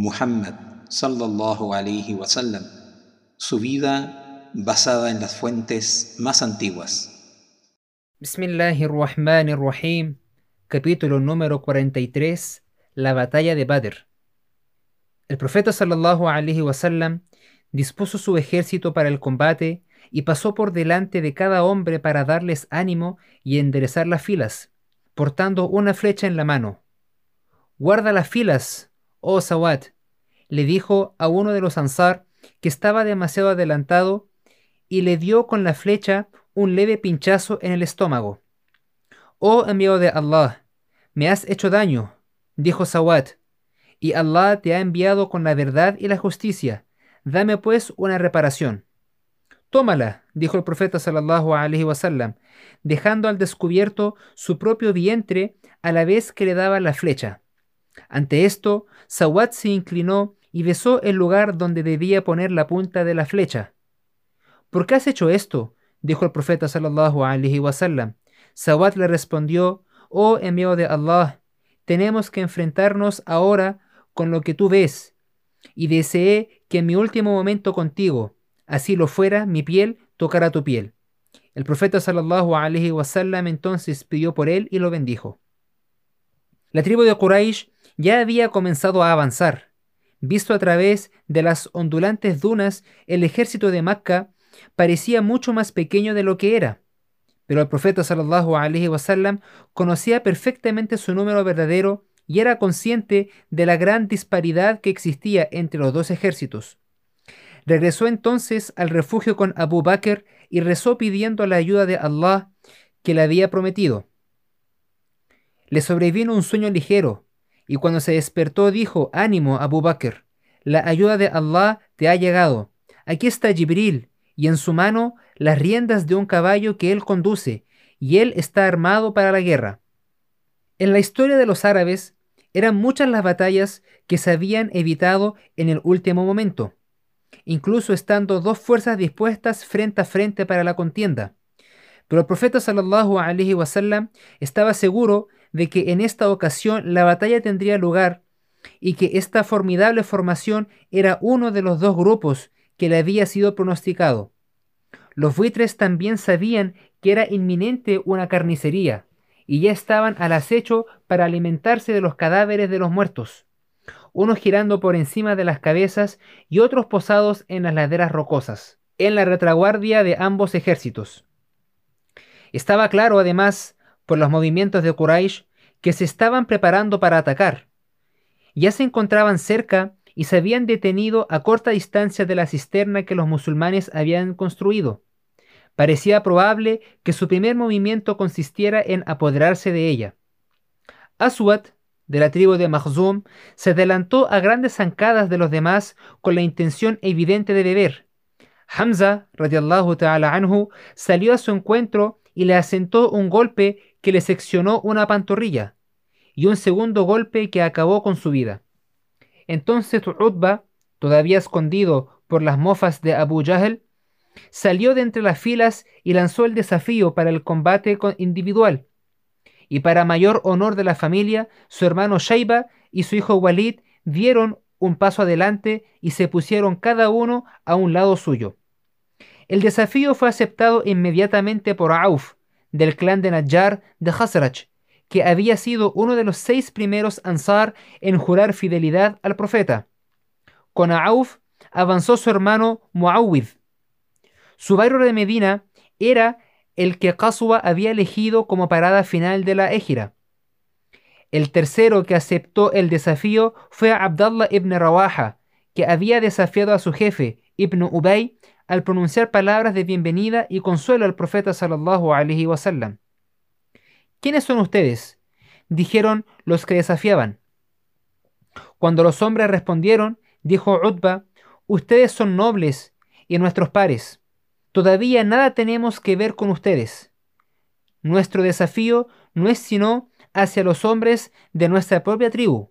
Muhammad sallallahu alayhi wasallam, su vida basada en las fuentes más antiguas. Bismillahirrahmanirrahim, capítulo número 43, la batalla de Badr. El profeta sallallahu alayhi wasallam dispuso su ejército para el combate y pasó por delante de cada hombre para darles ánimo y enderezar las filas, portando una flecha en la mano. Guarda las filas, oh Sawat, le dijo a uno de los Ansar que estaba demasiado adelantado y le dio con la flecha un leve pinchazo en el estómago. Oh amigo de Allah, me has hecho daño, dijo Sawat, y Allah te ha enviado con la verdad y la justicia. Dame pues una reparación. Tómala, dijo el profeta sallallahu alaihi wasallam, dejando al descubierto su propio vientre a la vez que le daba la flecha. Ante esto, Sawat se inclinó y besó el lugar donde debía poner la punta de la flecha. ¿Por qué has hecho esto? dijo el profeta sallallahu alaihi wasallam. Sawat le respondió: Oh envío de Allah, tenemos que enfrentarnos ahora con lo que tú ves, y deseé que en mi último momento contigo así lo fuera, mi piel tocará tu piel. El profeta sallallahu alaihi wasallam entonces pidió por él y lo bendijo. La tribu de Quraysh ya había comenzado a avanzar. Visto a través de las ondulantes dunas, el ejército de Macca parecía mucho más pequeño de lo que era. Pero el profeta sallallahu alaihi conocía perfectamente su número verdadero y era consciente de la gran disparidad que existía entre los dos ejércitos. Regresó entonces al refugio con Abu Bakr y rezó pidiendo la ayuda de Allah que le había prometido. Le sobrevino un sueño ligero, y cuando se despertó dijo, Ánimo, Abu Bakr, la ayuda de Allah te ha llegado. Aquí está Jibril, y en su mano las riendas de un caballo que él conduce, y él está armado para la guerra. En la historia de los árabes, eran muchas las batallas que se habían evitado en el último momento incluso estando dos fuerzas dispuestas frente a frente para la contienda. Pero el profeta sallallahu alaihi wasallam estaba seguro de que en esta ocasión la batalla tendría lugar y que esta formidable formación era uno de los dos grupos que le había sido pronosticado. Los buitres también sabían que era inminente una carnicería y ya estaban al acecho para alimentarse de los cadáveres de los muertos unos girando por encima de las cabezas y otros posados en las laderas rocosas, en la retaguardia de ambos ejércitos. Estaba claro, además, por los movimientos de Quraysh, que se estaban preparando para atacar. Ya se encontraban cerca y se habían detenido a corta distancia de la cisterna que los musulmanes habían construido. Parecía probable que su primer movimiento consistiera en apoderarse de ella. Aswad de la tribu de Mahzum se adelantó a grandes zancadas de los demás con la intención evidente de beber. Hamza, radiallahu ta'ala anhu, salió a su encuentro y le asentó un golpe que le seccionó una pantorrilla, y un segundo golpe que acabó con su vida. Entonces Utba, todavía escondido por las mofas de Abu Jahl, salió de entre las filas y lanzó el desafío para el combate individual y para mayor honor de la familia, su hermano Shaiba y su hijo Walid dieron un paso adelante y se pusieron cada uno a un lado suyo. El desafío fue aceptado inmediatamente por Auf, del clan de Najjar de Khazraj, que había sido uno de los seis primeros Ansar en jurar fidelidad al profeta. Con Auf avanzó su hermano Muawid. Su barrio de Medina era el que Qaswa había elegido como parada final de la égira. El tercero que aceptó el desafío fue Abdallah ibn Rawaha, que había desafiado a su jefe, Ibn Ubay, al pronunciar palabras de bienvenida y consuelo al profeta sallallahu alaihi wasallam. ¿Quiénes son ustedes? dijeron los que desafiaban. Cuando los hombres respondieron, dijo Utba, ustedes son nobles y nuestros pares. Todavía nada tenemos que ver con ustedes. Nuestro desafío no es sino hacia los hombres de nuestra propia tribu.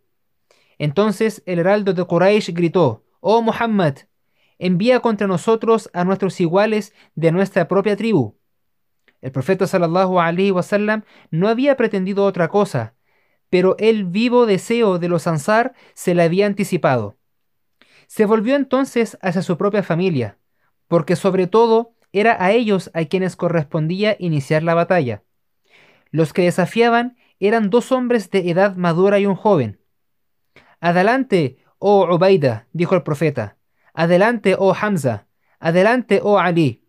Entonces el heraldo de Quraysh gritó, Oh Muhammad, envía contra nosotros a nuestros iguales de nuestra propia tribu. El profeta sallallahu alaihi wasallam no había pretendido otra cosa, pero el vivo deseo de los Ansar se le había anticipado. Se volvió entonces hacia su propia familia, porque sobre todo era a ellos a quienes correspondía iniciar la batalla. Los que desafiaban eran dos hombres de edad madura y un joven. Adelante, oh Ubaida, dijo el profeta. Adelante, oh Hamza. Adelante, oh Ali.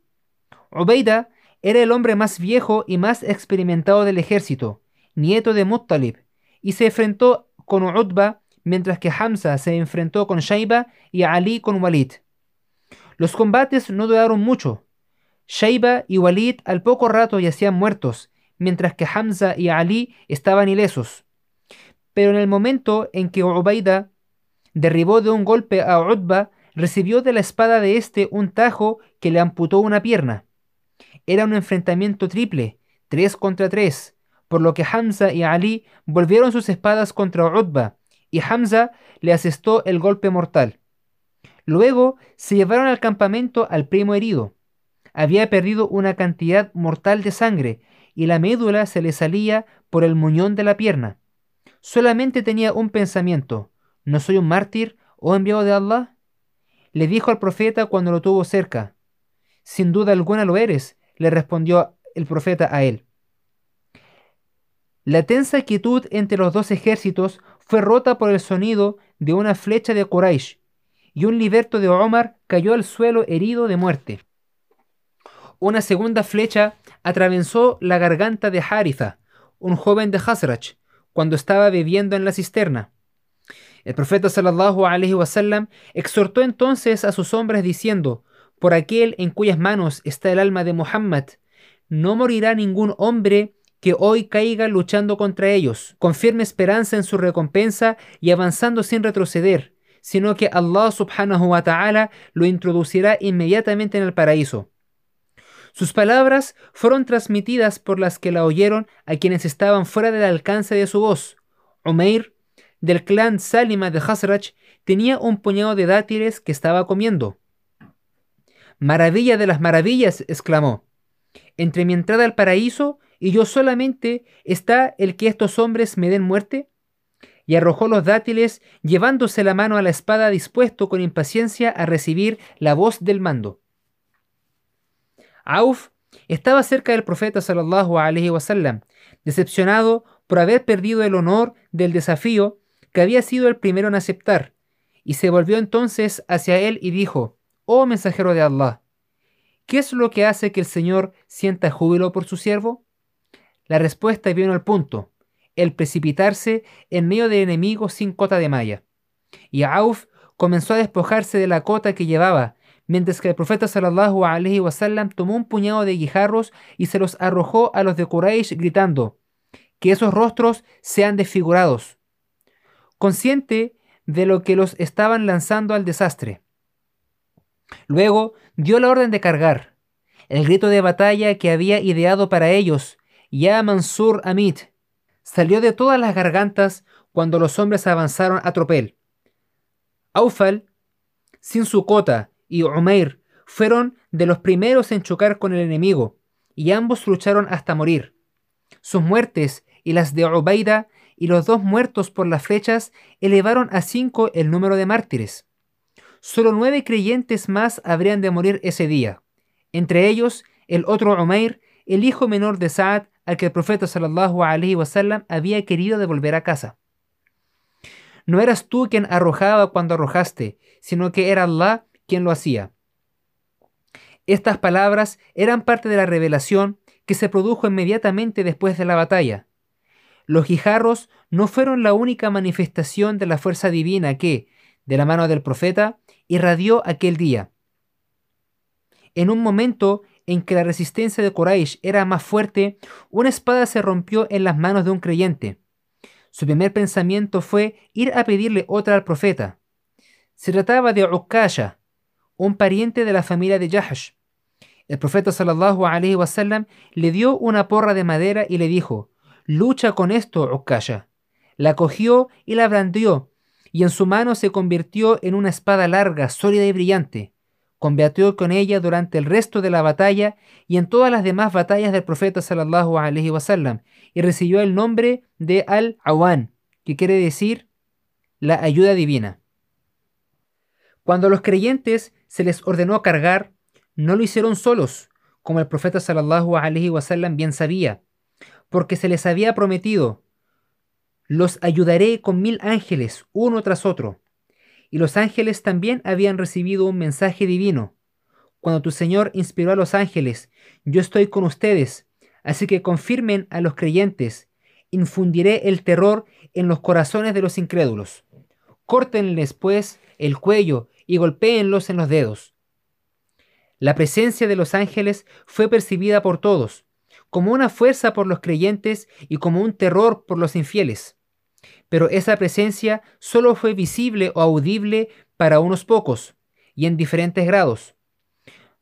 Ubaida era el hombre más viejo y más experimentado del ejército, nieto de Muttalib, y se enfrentó con Utba mientras que Hamza se enfrentó con Shaiba y Ali con Walid. Los combates no duraron mucho. Shaiba y Walid al poco rato yacían muertos, mientras que Hamza y Ali estaban ilesos. Pero en el momento en que Ubaida derribó de un golpe a Utba, recibió de la espada de éste un tajo que le amputó una pierna. Era un enfrentamiento triple, tres contra tres, por lo que Hamza y Ali volvieron sus espadas contra Utba, y Hamza le asestó el golpe mortal. Luego se llevaron al campamento al primo herido. Había perdido una cantidad mortal de sangre y la médula se le salía por el muñón de la pierna. Solamente tenía un pensamiento, ¿no soy un mártir o enviado de Allah? Le dijo al profeta cuando lo tuvo cerca. Sin duda alguna lo eres, le respondió el profeta a él. La tensa quietud entre los dos ejércitos fue rota por el sonido de una flecha de Quraysh, y un liberto de Omar cayó al suelo herido de muerte. Una segunda flecha atravesó la garganta de Haritha, un joven de Hazrach, cuando estaba bebiendo en la cisterna. El profeta sallallahu alaihi wasallam exhortó entonces a sus hombres diciendo: Por aquel en cuyas manos está el alma de Muhammad, no morirá ningún hombre que hoy caiga luchando contra ellos, con firme esperanza en su recompensa y avanzando sin retroceder, sino que Allah subhanahu wa ta'ala lo introducirá inmediatamente en el paraíso. Sus palabras fueron transmitidas por las que la oyeron a quienes estaban fuera del alcance de su voz. Umair, del clan Salima de Hazrach, tenía un puñado de dátiles que estaba comiendo. Maravilla de las maravillas, exclamó. Entre mi entrada al paraíso y yo solamente está el que estos hombres me den muerte? Y arrojó los dátiles, llevándose la mano a la espada dispuesto con impaciencia a recibir la voz del mando. Auf estaba cerca del profeta sallallahu alaihi wasallam, decepcionado por haber perdido el honor del desafío que había sido el primero en aceptar, y se volvió entonces hacia él y dijo: Oh mensajero de Allah, ¿qué es lo que hace que el Señor sienta júbilo por su siervo? La respuesta vino al punto, el precipitarse en medio de enemigos sin cota de malla. Y Auf comenzó a despojarse de la cota que llevaba, mientras que el profeta sallallahu alaihi wasallam tomó un puñado de guijarros y se los arrojó a los de Quraysh gritando: Que esos rostros sean desfigurados. Consciente de lo que los estaban lanzando al desastre. Luego dio la orden de cargar. El grito de batalla que había ideado para ellos ya Mansur Amit salió de todas las gargantas cuando los hombres avanzaron a tropel. Aufal, sin su cota, y Umair fueron de los primeros en chocar con el enemigo, y ambos lucharon hasta morir. Sus muertes y las de Ubaida y los dos muertos por las flechas elevaron a cinco el número de mártires. Solo nueve creyentes más habrían de morir ese día, entre ellos el otro Umair, el hijo menor de Saad al que el profeta sallallahu alaihi wasallam había querido devolver a casa. No eras tú quien arrojaba cuando arrojaste, sino que era Allah quien lo hacía. Estas palabras eran parte de la revelación que se produjo inmediatamente después de la batalla. Los guijarros no fueron la única manifestación de la fuerza divina que, de la mano del profeta, irradió aquel día. En un momento en que la resistencia de Quraysh era más fuerte, una espada se rompió en las manos de un creyente. Su primer pensamiento fue ir a pedirle otra al profeta. Se trataba de Uqasha, un pariente de la familia de Jahash. El profeta sallallahu alaihi wasallam le dio una porra de madera y le dijo: "Lucha con esto, Uqasha." La cogió y la brandió, y en su mano se convirtió en una espada larga, sólida y brillante. combatió con ella durante el resto de la batalla y en todas las demás batallas del profeta sallallahu alaihi wasallam y recibió el nombre de Al-Awan, que quiere decir la ayuda divina. Cuando a los creyentes se les ordenó cargar, no lo hicieron solos, como el profeta sallallahu alaihi wasallam bien sabía, porque se les había prometido: los ayudaré con mil ángeles, uno tras otro y los ángeles también habían recibido un mensaje divino. Cuando tu Señor inspiró a los ángeles, yo estoy con ustedes, así que confirmen a los creyentes, infundiré el terror en los corazones de los incrédulos. Córtenles, pues, el cuello y golpéenlos en los dedos. La presencia de los ángeles fue percibida por todos, como una fuerza por los creyentes y como un terror por los infieles pero esa presencia solo fue visible o audible para unos pocos, y en diferentes grados.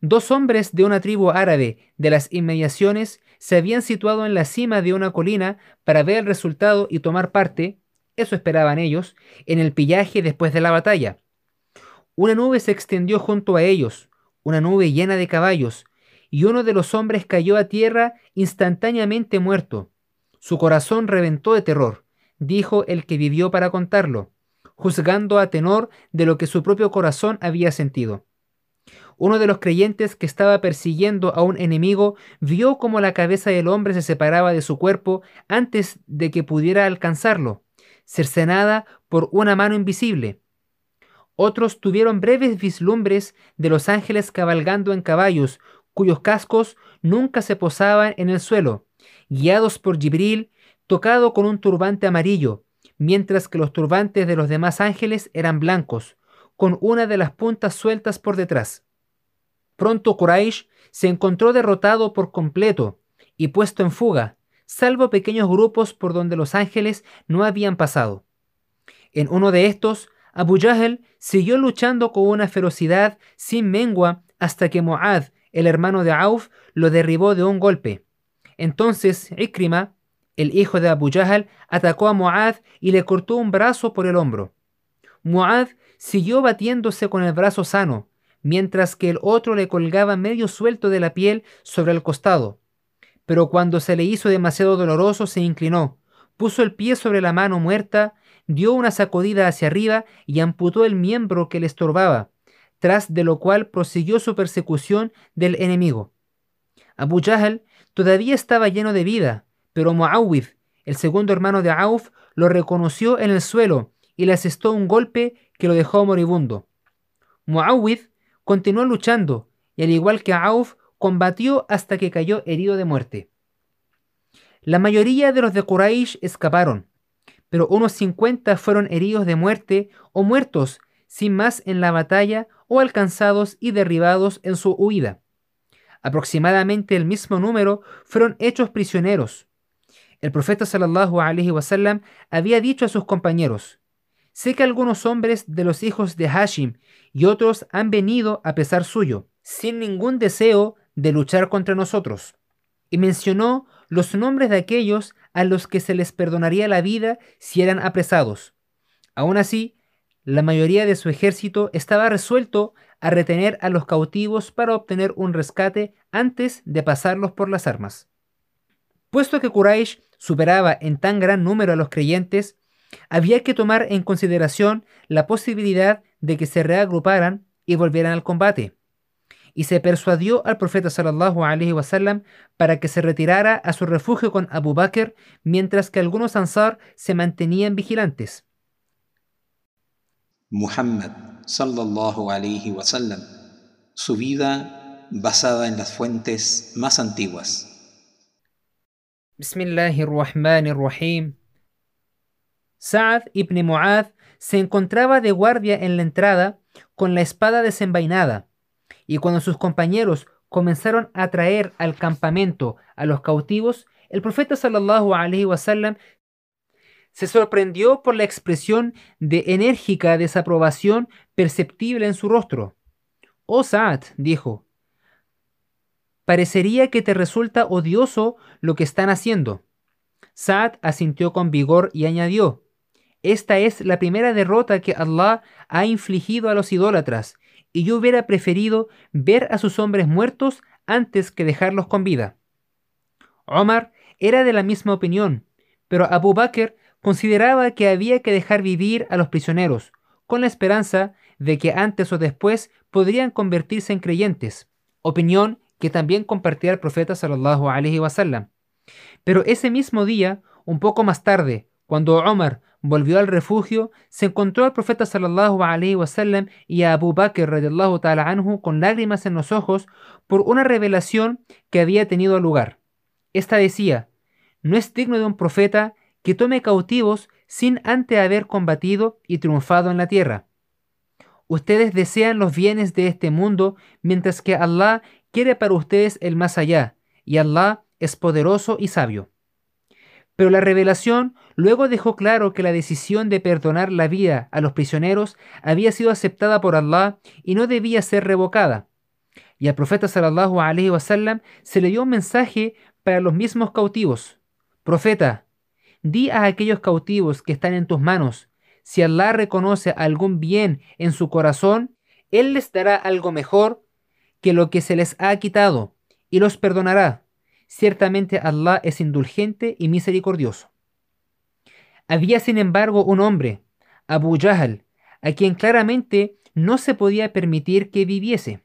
Dos hombres de una tribu árabe de las inmediaciones se habían situado en la cima de una colina para ver el resultado y tomar parte, eso esperaban ellos, en el pillaje después de la batalla. Una nube se extendió junto a ellos, una nube llena de caballos, y uno de los hombres cayó a tierra instantáneamente muerto. Su corazón reventó de terror dijo el que vivió para contarlo, juzgando a tenor de lo que su propio corazón había sentido. Uno de los creyentes que estaba persiguiendo a un enemigo vio cómo la cabeza del hombre se separaba de su cuerpo antes de que pudiera alcanzarlo, cercenada por una mano invisible. Otros tuvieron breves vislumbres de los ángeles cabalgando en caballos, cuyos cascos nunca se posaban en el suelo, guiados por Gibril tocado con un turbante amarillo, mientras que los turbantes de los demás ángeles eran blancos, con una de las puntas sueltas por detrás. Pronto Quraysh se encontró derrotado por completo y puesto en fuga, salvo pequeños grupos por donde los ángeles no habían pasado. En uno de estos, Abu Jahl siguió luchando con una ferocidad sin mengua hasta que Mu'adh, el hermano de Auf, lo derribó de un golpe. Entonces Ikrima, el hijo de Abu Jahl atacó a Muad y le cortó un brazo por el hombro. Muad siguió batiéndose con el brazo sano, mientras que el otro le colgaba medio suelto de la piel sobre el costado. Pero cuando se le hizo demasiado doloroso se inclinó, puso el pie sobre la mano muerta, dio una sacudida hacia arriba y amputó el miembro que le estorbaba, tras de lo cual prosiguió su persecución del enemigo. Abu Jahl todavía estaba lleno de vida, pero Muawid, el segundo hermano de Auf, lo reconoció en el suelo y le asestó un golpe que lo dejó moribundo. Muawid continuó luchando y al igual que Auf, combatió hasta que cayó herido de muerte. La mayoría de los de Quraysh escaparon, pero unos 50 fueron heridos de muerte o muertos sin más en la batalla o alcanzados y derribados en su huida. Aproximadamente el mismo número fueron hechos prisioneros. El profeta sallallahu alaihi wasallam había dicho a sus compañeros: Sé que algunos hombres de los hijos de Hashim y otros han venido a pesar suyo, sin ningún deseo de luchar contra nosotros. Y mencionó los nombres de aquellos a los que se les perdonaría la vida si eran apresados. Aún así, la mayoría de su ejército estaba resuelto a retener a los cautivos para obtener un rescate antes de pasarlos por las armas. Puesto que Quraysh superaba en tan gran número a los creyentes, había que tomar en consideración la posibilidad de que se reagruparan y volvieran al combate. Y se persuadió al profeta sallallahu alaihi wasallam para que se retirara a su refugio con Abu Bakr mientras que algunos ansar se mantenían vigilantes. Muhammad sallallahu alaihi wasallam, su vida basada en las fuentes más antiguas. Bismillahirrahmanirrahim. Saad ibn Mu'adh se encontraba de guardia en la entrada con la espada desenvainada, y cuando sus compañeros comenzaron a traer al campamento a los cautivos, el profeta sallallahu alaihi wasallam se sorprendió por la expresión de enérgica desaprobación perceptible en su rostro. Oh Saad, dijo, parecería que te resulta odioso lo que están haciendo. Saad asintió con vigor y añadió, Esta es la primera derrota que Allah ha infligido a los idólatras, y yo hubiera preferido ver a sus hombres muertos antes que dejarlos con vida. Omar era de la misma opinión, pero Abu Bakr consideraba que había que dejar vivir a los prisioneros, con la esperanza de que antes o después podrían convertirse en creyentes, opinión que también compartía el profeta sallallahu alaihi wasallam. Pero ese mismo día, un poco más tarde, cuando Omar volvió al refugio, se encontró al profeta sallallahu alaihi wasallam y a Abu Bakr radiallahu ta'ala anhu con lágrimas en los ojos por una revelación que había tenido lugar. Esta decía: No es digno de un profeta que tome cautivos sin antes haber combatido y triunfado en la tierra. Ustedes desean los bienes de este mundo, mientras que Allah quiere para ustedes el más allá, y Allah es poderoso y sabio. Pero la revelación luego dejó claro que la decisión de perdonar la vida a los prisioneros había sido aceptada por Allah y no debía ser revocada. Y al profeta sallallahu alaihi wasallam se le dio un mensaje para los mismos cautivos. Profeta, di a aquellos cautivos que están en tus manos, si Allah reconoce algún bien en su corazón, Él les dará algo mejor que lo que se les ha quitado y los perdonará. Ciertamente Allah es indulgente y misericordioso. Había sin embargo un hombre, Abu Jahl, a quien claramente no se podía permitir que viviese.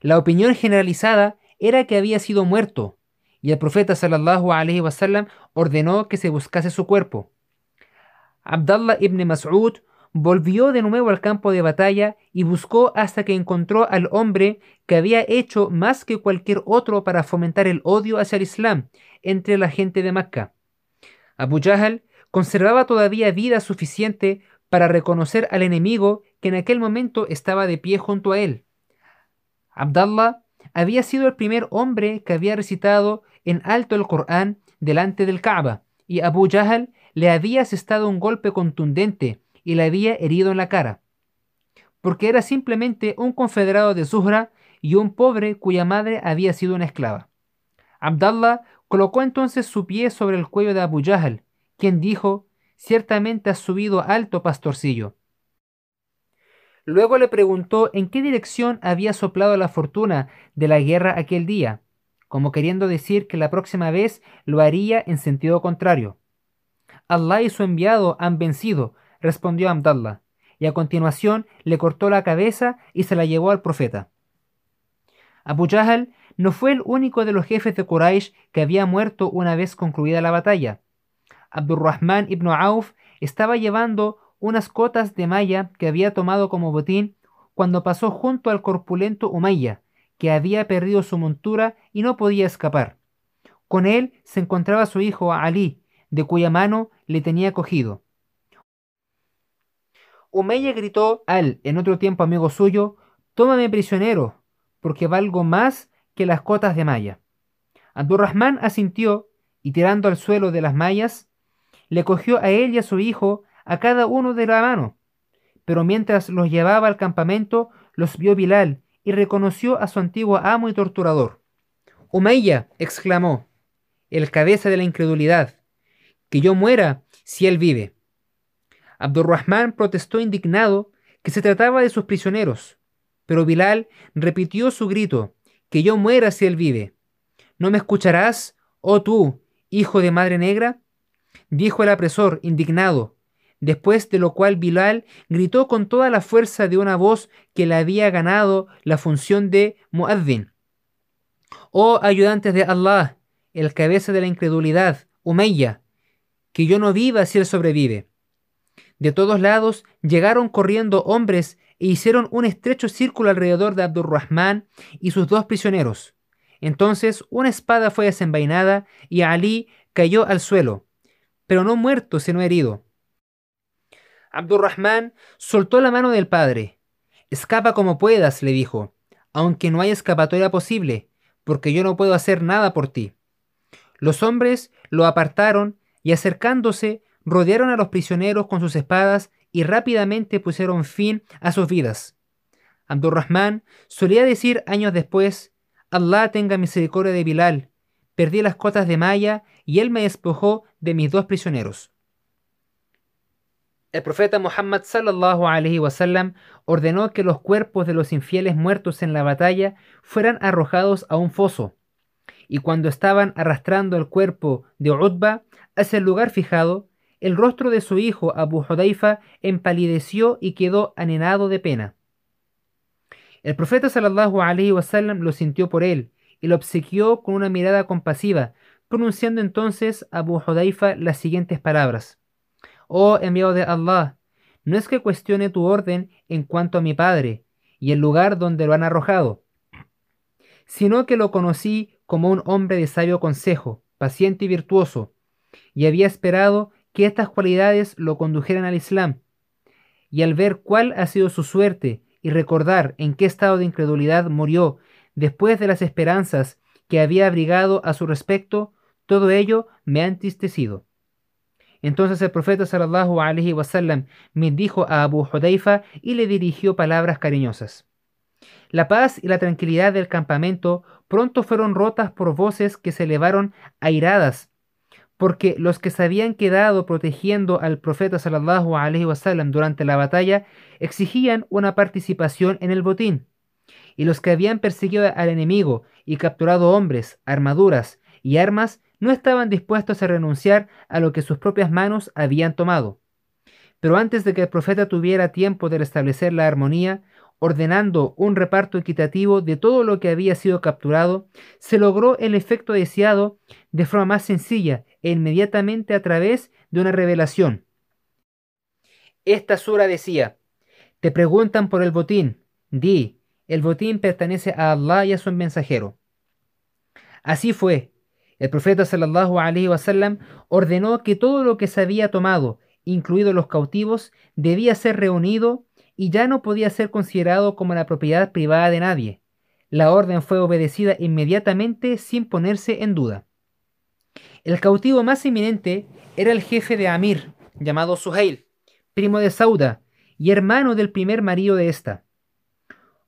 La opinión generalizada era que había sido muerto, y el profeta sallallahu alaihi wasallam ordenó que se buscase su cuerpo. Abdallah ibn Mas'ud volvió de nuevo al campo de batalla y buscó hasta que encontró al hombre que había hecho más que cualquier otro para fomentar el odio hacia el Islam entre la gente de Mecca. Abu Jahl conservaba todavía vida suficiente para reconocer al enemigo que en aquel momento estaba de pie junto a él. Abdallah había sido el primer hombre que había recitado en alto el Corán delante del Kaaba, y Abu Jahl le había asestado un golpe contundente y le había herido en la cara, porque era simplemente un confederado de Zuhra y un pobre cuya madre había sido una esclava. Abdallah colocó entonces su pie sobre el cuello de Abu Jahl, quien dijo, ciertamente has subido alto, pastorcillo. Luego le preguntó en qué dirección había soplado la fortuna de la guerra aquel día, como queriendo decir que la próxima vez lo haría en sentido contrario. Allah y su enviado han vencido, respondió Abdallah, y a continuación le cortó la cabeza y se la llevó al profeta. Abu Jahl no fue el único de los jefes de Quraysh que había muerto una vez concluida la batalla. Abdurrahman ibn Auf estaba llevando unas cotas de malla que había tomado como botín cuando pasó junto al corpulento Umayya, que había perdido su montura y no podía escapar. Con él se encontraba su hijo Ali, de cuya mano le tenía cogido. Umayya gritó al, en otro tiempo amigo suyo, Tómame prisionero, porque valgo más que las cotas de malla. Abdurrahman asintió y tirando al suelo de las mallas, le cogió a él y a su hijo a cada uno de la mano. Pero mientras los llevaba al campamento, los vio Bilal y reconoció a su antiguo amo y torturador. Umayya, exclamó, el cabeza de la incredulidad, que yo muera si él vive. Abdurrahman protestó indignado que se trataba de sus prisioneros, pero Bilal repitió su grito, que yo muera si él vive. ¿No me escucharás, oh tú, hijo de madre negra? dijo el apresor, indignado, después de lo cual Bilal gritó con toda la fuerza de una voz que le había ganado la función de muaddin. Oh ayudantes de Allah, el cabeza de la incredulidad, Umayya, que yo no viva si él sobrevive. De todos lados llegaron corriendo hombres e hicieron un estrecho círculo alrededor de Abdurrahman y sus dos prisioneros. Entonces una espada fue desenvainada y Ali cayó al suelo, pero no muerto, sino herido. Abdurrahman soltó la mano del padre. Escapa como puedas, le dijo, aunque no hay escapatoria posible, porque yo no puedo hacer nada por ti. Los hombres lo apartaron y acercándose rodearon a los prisioneros con sus espadas y rápidamente pusieron fin a sus vidas. Abdurrahman solía decir años después, Allah tenga misericordia de Bilal, perdí las cotas de malla y él me despojó de mis dos prisioneros. El profeta Muhammad sallallahu alaihi wasallam ordenó que los cuerpos de los infieles muertos en la batalla fueran arrojados a un foso. Y cuando estaban arrastrando el cuerpo de Utba hacia el lugar fijado, el rostro de su hijo Abu Hudayfa empalideció y quedó anenado de pena. El profeta sallallahu alaihi wasallam lo sintió por él y lo obsequió con una mirada compasiva, pronunciando entonces Abu Hudayfa las siguientes palabras: Oh enviado de Allah, no es que cuestione tu orden en cuanto a mi padre y el lugar donde lo han arrojado, sino que lo conocí como un hombre de sabio consejo, paciente y virtuoso, y había esperado que estas cualidades lo condujeran al Islam. Y al ver cuál ha sido su suerte y recordar en qué estado de incredulidad murió después de las esperanzas que había abrigado a su respecto, todo ello me ha entristecido. Entonces el profeta sallallahu alaihi wasallam me dijo a Abu Hudayfa y le dirigió palabras cariñosas. La paz y la tranquilidad del campamento pronto fueron rotas por voces que se elevaron airadas, porque los que se habían quedado protegiendo al profeta sallallahu alaihi wasallam durante la batalla exigían una participación en el botín, y los que habían perseguido al enemigo y capturado hombres, armaduras y armas no estaban dispuestos a renunciar a lo que sus propias manos habían tomado. Pero antes de que el profeta tuviera tiempo de restablecer la armonía, ordenando un reparto equitativo de todo lo que había sido capturado, se logró el efecto deseado de forma más sencilla e inmediatamente a través de una revelación. Esta sura decía, te preguntan por el botín, di, el botín pertenece a Allah y a su mensajero. Así fue, el profeta sallallahu alaihi wasallam ordenó que todo lo que se había tomado, incluidos los cautivos, debía ser reunido y ya no podía ser considerado como la propiedad privada de nadie. La orden fue obedecida inmediatamente sin ponerse en duda. El cautivo más inminente era el jefe de Amir, llamado Suhail, primo de Sauda y hermano del primer marido de esta.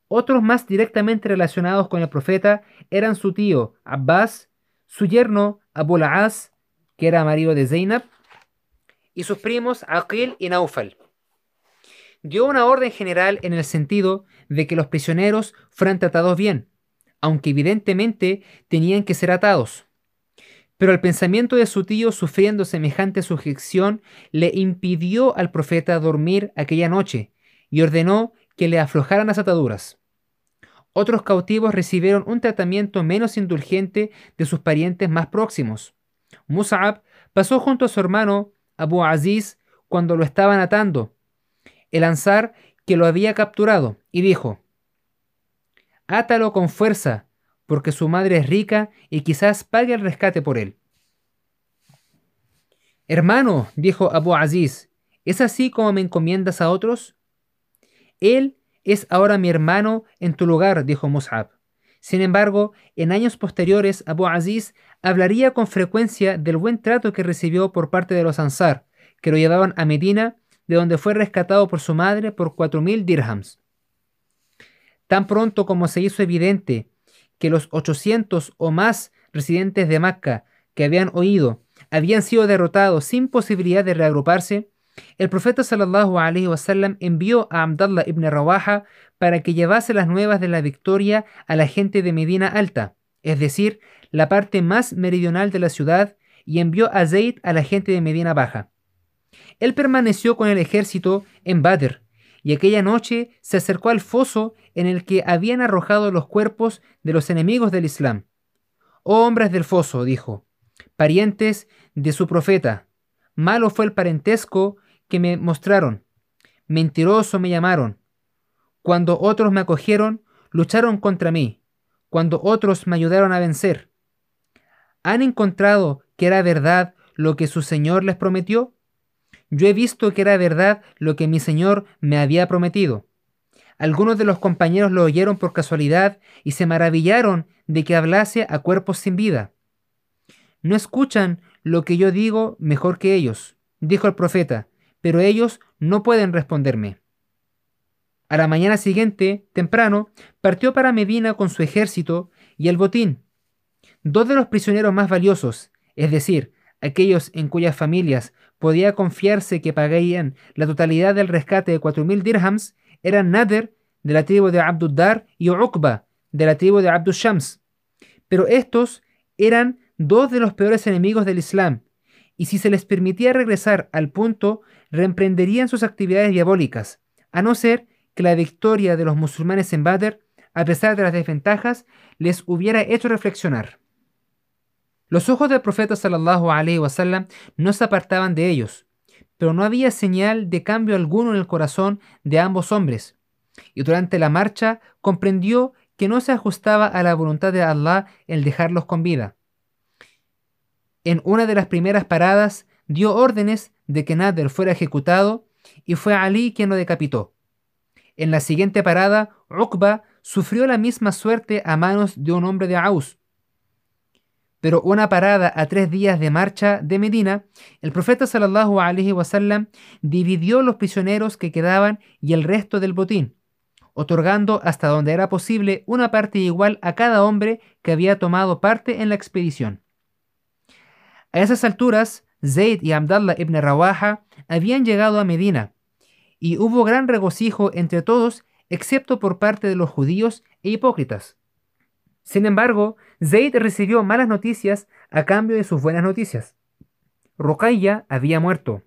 Otros más directamente relacionados con el profeta eran su tío Abbas su yerno Abu La'as, que era marido de Zainab, y sus primos Aqil y Naufal. Dio una orden general en el sentido de que los prisioneros fueran tratados bien, aunque evidentemente tenían que ser atados. Pero el pensamiento de su tío sufriendo semejante sujeción le impidió al profeta dormir aquella noche y ordenó que le aflojaran las ataduras. Otros cautivos recibieron un tratamiento menos indulgente de sus parientes más próximos. Mus'ab pasó junto a su hermano Abu Aziz cuando lo estaban atando, el ansar que lo había capturado, y dijo, Átalo con fuerza, porque su madre es rica y quizás pague el rescate por él. Hermano, dijo Abu Aziz, ¿es así como me encomiendas a otros? Él es ahora mi hermano en tu lugar, dijo Mus'ab. Sin embargo, en años posteriores, Abu Aziz hablaría con frecuencia del buen trato que recibió por parte de los Ansar, que lo llevaban a Medina, de donde fue rescatado por su madre por cuatro mil dirhams. Tan pronto como se hizo evidente que los 800 o más residentes de Macca que habían oído habían sido derrotados sin posibilidad de reagruparse, el profeta sallallahu alaihi wasallam envió a Abdallah ibn Rawaha para que llevase las nuevas de la victoria a la gente de Medina Alta, es decir, la parte más meridional de la ciudad, y envió a Zayd a la gente de Medina Baja. Él permaneció con el ejército en Badr, y aquella noche se acercó al foso en el que habían arrojado los cuerpos de los enemigos del Islam. Oh hombres del foso, dijo, parientes de su profeta, malo fue el parentesco que me mostraron. Mentiroso me llamaron. Cuando otros me acogieron, lucharon contra mí. Cuando otros me ayudaron a vencer. ¿Han encontrado que era verdad lo que su Señor les prometió? Yo he visto que era verdad lo que mi Señor me había prometido. Algunos de los compañeros lo oyeron por casualidad y se maravillaron de que hablase a cuerpos sin vida. No escuchan lo que yo digo mejor que ellos, dijo el profeta, pero ellos no pueden responderme. A la mañana siguiente, temprano, partió para Medina con su ejército y el botín. Dos de los prisioneros más valiosos, es decir, aquellos en cuyas familias podía confiarse que pagarían la totalidad del rescate de 4.000 dirhams eran Nader de la tribu de Abduddar y Uqba de la tribu de Abdul Shams. Pero estos eran dos de los peores enemigos del Islam, y si se les permitía regresar al punto, reemprenderían sus actividades diabólicas, a no ser que la victoria de los musulmanes en Badr, a pesar de las desventajas, les hubiera hecho reflexionar. Los ojos del profeta sallallahu alaihi wasallam no se apartaban de ellos, pero no había señal de cambio alguno en el corazón de ambos hombres. Y durante la marcha comprendió que no se ajustaba a la voluntad de Allah el dejarlos con vida. En una de las primeras paradas dio órdenes de que Nader fuera ejecutado y fue Ali quien lo decapitó. En la siguiente parada, Uqba sufrió la misma suerte a manos de un hombre de Aus. Pero una parada a tres días de marcha de Medina, el profeta sallallahu alaihi wasallam dividió los prisioneros que quedaban y el resto del botín, otorgando hasta donde era posible una parte igual a cada hombre que había tomado parte en la expedición. A esas alturas, Zayd y Abdallah ibn Rawaha habían llegado a Medina, y hubo gran regocijo entre todos, excepto por parte de los judíos e hipócritas. Sin embargo, Zayd recibió malas noticias a cambio de sus buenas noticias. Ruqayya había muerto.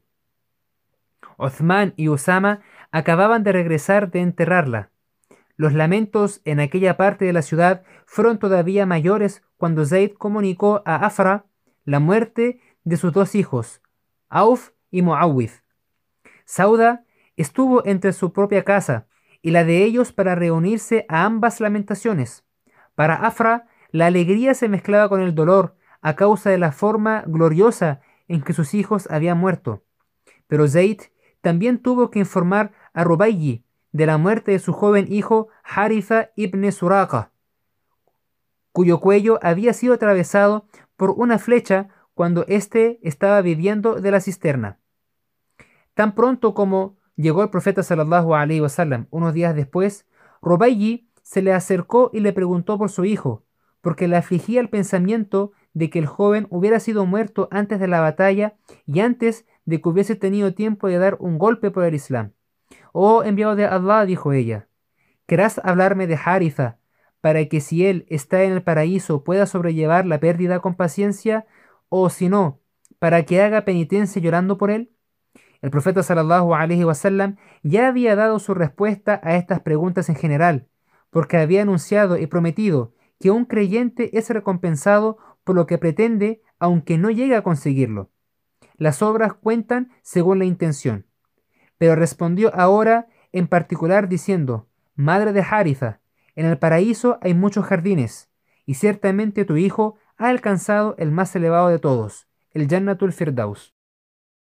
Othman y Usama acababan de regresar de enterrarla. Los lamentos en aquella parte de la ciudad fueron todavía mayores cuando Zayd comunicó a Afra la muerte de sus dos hijos, Auf y Muawith. Sauda estuvo entre su propia casa y la de ellos para reunirse a ambas lamentaciones. Para Afra, la alegría se mezclaba con el dolor a causa de la forma gloriosa en que sus hijos habían muerto. Pero Zayd también tuvo que informar a Rubayyi de la muerte de su joven hijo Haritha ibn Suraqa, cuyo cuello había sido atravesado por una flecha cuando éste estaba viviendo de la cisterna. Tan pronto como llegó el profeta sallallahu alaihi wasallam unos días después, Rubayyi se le acercó y le preguntó por su hijo, porque le afligía el pensamiento de que el joven hubiera sido muerto antes de la batalla y antes de que hubiese tenido tiempo de dar un golpe por el Islam. Oh enviado de Allah, dijo ella, ¿querrás hablarme de Haritha para que si él está en el paraíso pueda sobrellevar la pérdida con paciencia, o si no, para que haga penitencia llorando por él? El profeta sallallahu alaihi wasallam ya había dado su respuesta a estas preguntas en general, porque había anunciado y prometido que un creyente es recompensado por lo que pretende aunque no llegue a conseguirlo. Las obras cuentan según la intención. Pero respondió ahora en particular diciendo, Madre de Haritha, en el paraíso hay muchos jardines, y ciertamente tu hijo ha alcanzado el más elevado de todos, el Jannatul Firdaus.